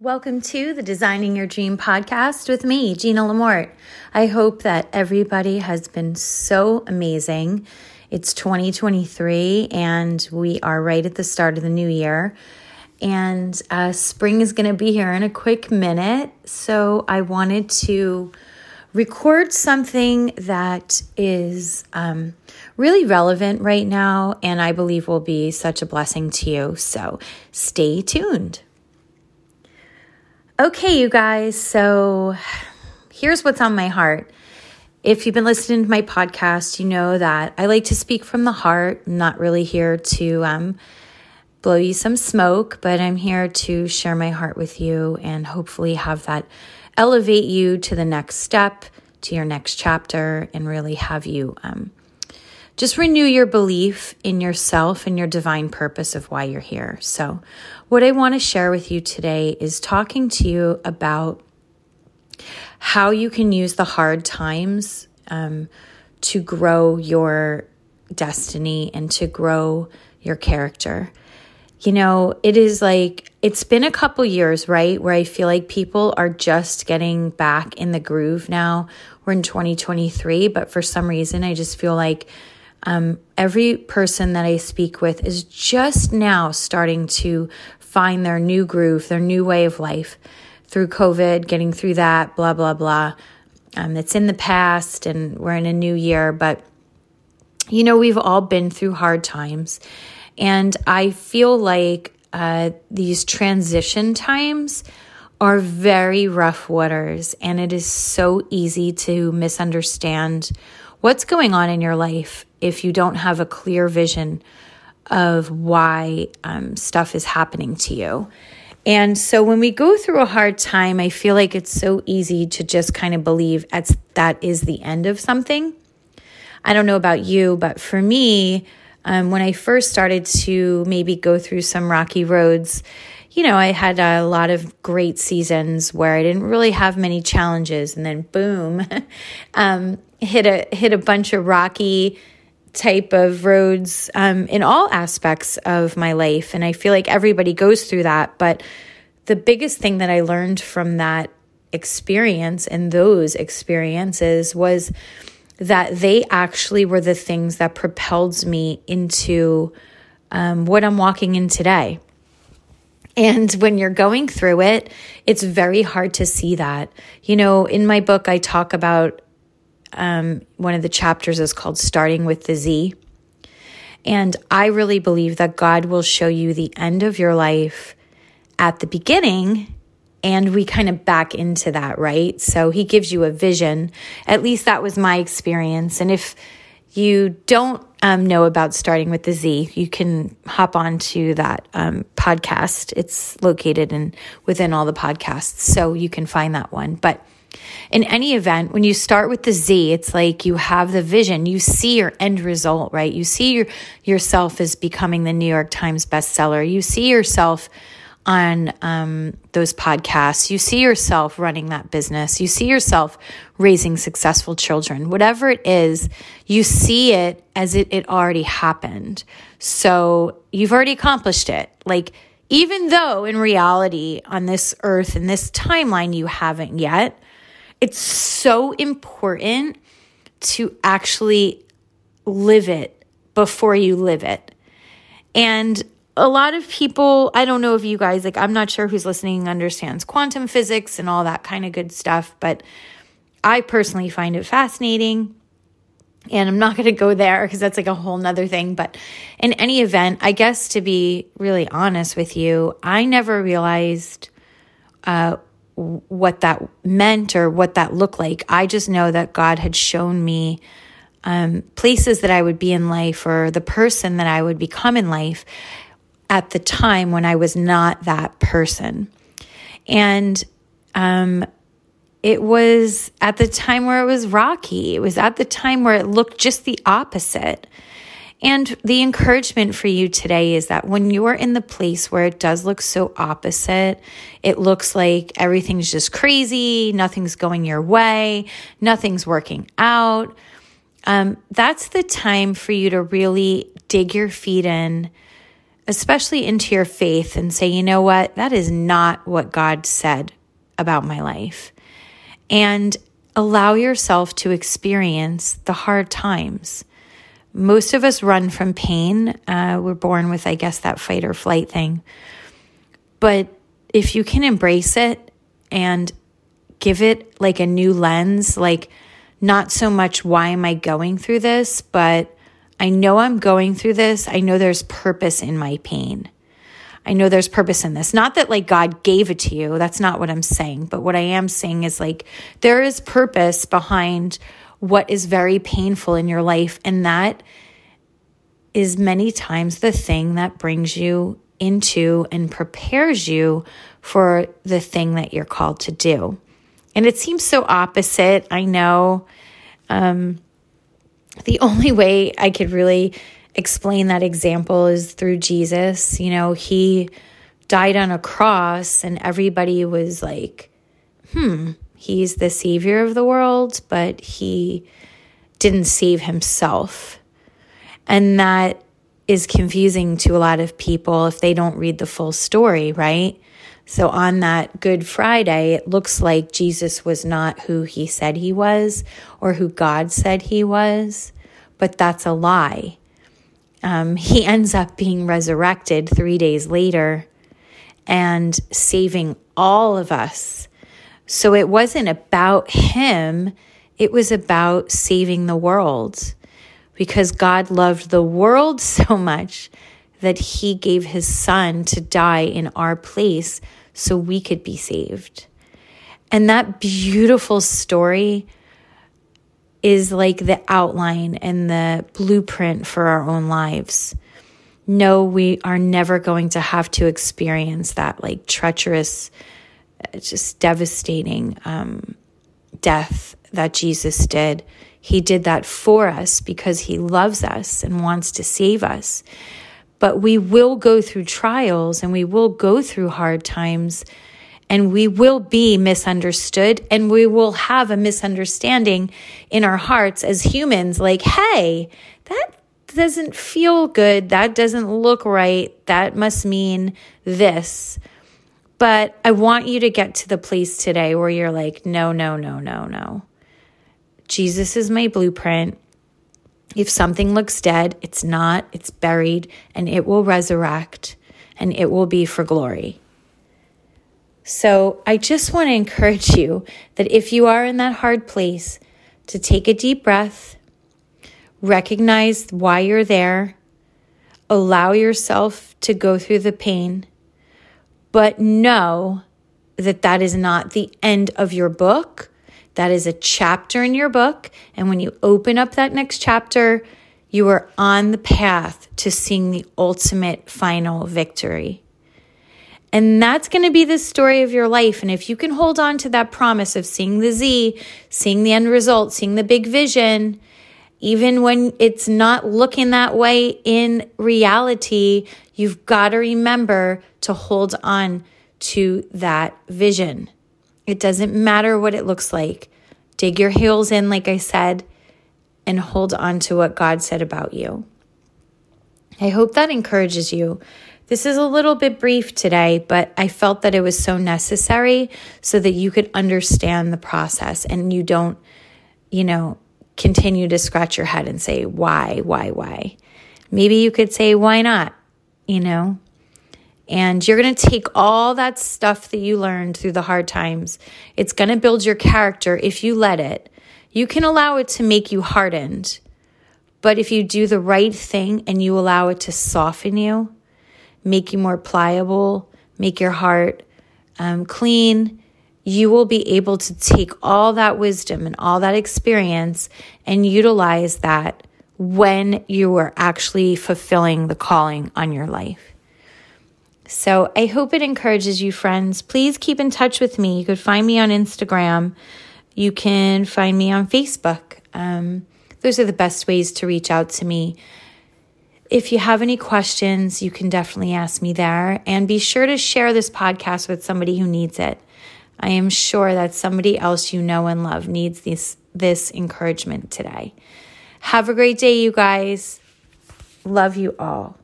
Welcome to the Designing Your Dream podcast with me, Gina Lamort. I hope that everybody has been so amazing. It's 2023 and we are right at the start of the new year. And uh, spring is going to be here in a quick minute. So I wanted to record something that is um, really relevant right now and I believe will be such a blessing to you. So stay tuned. Okay, you guys, so here's what's on my heart. If you've been listening to my podcast, you know that I like to speak from the heart. I'm not really here to um, blow you some smoke, but I'm here to share my heart with you and hopefully have that elevate you to the next step, to your next chapter, and really have you um, just renew your belief in yourself and your divine purpose of why you're here. So, what I want to share with you today is talking to you about how you can use the hard times um, to grow your destiny and to grow your character. You know, it is like it's been a couple years, right, where I feel like people are just getting back in the groove now. We're in 2023, but for some reason, I just feel like um, every person that I speak with is just now starting to find their new groove, their new way of life through COVID, getting through that, blah, blah, blah. Um, it's in the past and we're in a new year, but you know, we've all been through hard times. And I feel like uh, these transition times are very rough waters, and it is so easy to misunderstand what's going on in your life if you don't have a clear vision of why um, stuff is happening to you. And so when we go through a hard time, I feel like it's so easy to just kind of believe that's, that is the end of something. I don't know about you, but for me, um, when I first started to maybe go through some rocky roads, you know, I had a lot of great seasons where I didn't really have many challenges, and then boom, um, hit a hit a bunch of rocky type of roads um, in all aspects of my life, and I feel like everybody goes through that. But the biggest thing that I learned from that experience and those experiences was that they actually were the things that propelled me into um, what I'm walking in today. And when you're going through it, it's very hard to see that. You know, in my book, I talk about um, one of the chapters is called Starting with the Z. And I really believe that God will show you the end of your life at the beginning. And we kind of back into that, right? So he gives you a vision. At least that was my experience. And if you don't um, know about starting with the Z, you can hop on to that um, podcast. It's located in within all the podcasts, so you can find that one. But in any event, when you start with the Z, it's like you have the vision, you see your end result, right? You see your yourself as becoming the New York Times bestseller. You see yourself on um, those podcasts. You see yourself running that business. You see yourself raising successful children. Whatever it is, you see it as it, it already happened. So you've already accomplished it. Like, even though in reality, on this earth, in this timeline, you haven't yet, it's so important to actually live it before you live it. And a lot of people, I don't know if you guys, like, I'm not sure who's listening understands quantum physics and all that kind of good stuff, but I personally find it fascinating. And I'm not going to go there because that's like a whole nother thing. But in any event, I guess to be really honest with you, I never realized uh, what that meant or what that looked like. I just know that God had shown me um, places that I would be in life or the person that I would become in life at the time when I was not that person. And um, it was at the time where it was rocky. It was at the time where it looked just the opposite. And the encouragement for you today is that when you're in the place where it does look so opposite, it looks like everything's just crazy, nothing's going your way, nothing's working out. Um, that's the time for you to really dig your feet in especially into your faith, and say, you know what? That is not what God said about my life. And allow yourself to experience the hard times. Most of us run from pain. Uh, we're born with, I guess, that fight or flight thing. But if you can embrace it and give it like a new lens, like not so much why am I going through this, but I know I'm going through this. I know there's purpose in my pain. I know there's purpose in this. Not that like God gave it to you. That's not what I'm saying. But what I am saying is like there is purpose behind what is very painful in your life. And that is many times the thing that brings you into and prepares you for the thing that you're called to do. And it seems so opposite. I know. Um, the only way I could really explain that example is through Jesus. You know, he died on a cross, and everybody was like, hmm, he's the savior of the world, but he didn't save himself. And that is confusing to a lot of people if they don't read the full story, right? So on that Good Friday, it looks like Jesus was not who he said he was or who God said he was, but that's a lie. Um, he ends up being resurrected three days later and saving all of us. So it wasn't about him, it was about saving the world because God loved the world so much that he gave his son to die in our place so we could be saved. And that beautiful story is like the outline and the blueprint for our own lives. No, we are never going to have to experience that like treacherous, just devastating um, death that Jesus did. He did that for us because he loves us and wants to save us. But we will go through trials and we will go through hard times and we will be misunderstood and we will have a misunderstanding in our hearts as humans like, hey, that doesn't feel good. That doesn't look right. That must mean this. But I want you to get to the place today where you're like, no, no, no, no, no. Jesus is my blueprint. If something looks dead, it's not, it's buried, and it will resurrect and it will be for glory. So I just want to encourage you that if you are in that hard place, to take a deep breath, recognize why you're there, allow yourself to go through the pain, but know that that is not the end of your book. That is a chapter in your book. And when you open up that next chapter, you are on the path to seeing the ultimate final victory. And that's going to be the story of your life. And if you can hold on to that promise of seeing the Z, seeing the end result, seeing the big vision, even when it's not looking that way in reality, you've got to remember to hold on to that vision. It doesn't matter what it looks like. Dig your heels in, like I said, and hold on to what God said about you. I hope that encourages you this is a little bit brief today, but I felt that it was so necessary so that you could understand the process and you don't, you know, continue to scratch your head and say, why, why, why? Maybe you could say, why not? You know? And you're going to take all that stuff that you learned through the hard times. It's going to build your character if you let it. You can allow it to make you hardened. But if you do the right thing and you allow it to soften you, make you more pliable, make your heart um, clean, you will be able to take all that wisdom and all that experience and utilize that when you are actually fulfilling the calling on your life. So I hope it encourages you, friends. Please keep in touch with me. You could find me on Instagram. You can find me on Facebook. Um, those are the best ways to reach out to me. If you have any questions, you can definitely ask me there. And be sure to share this podcast with somebody who needs it. I am sure that somebody else you know and love needs this, this encouragement today. Have a great day, you guys. Love you all.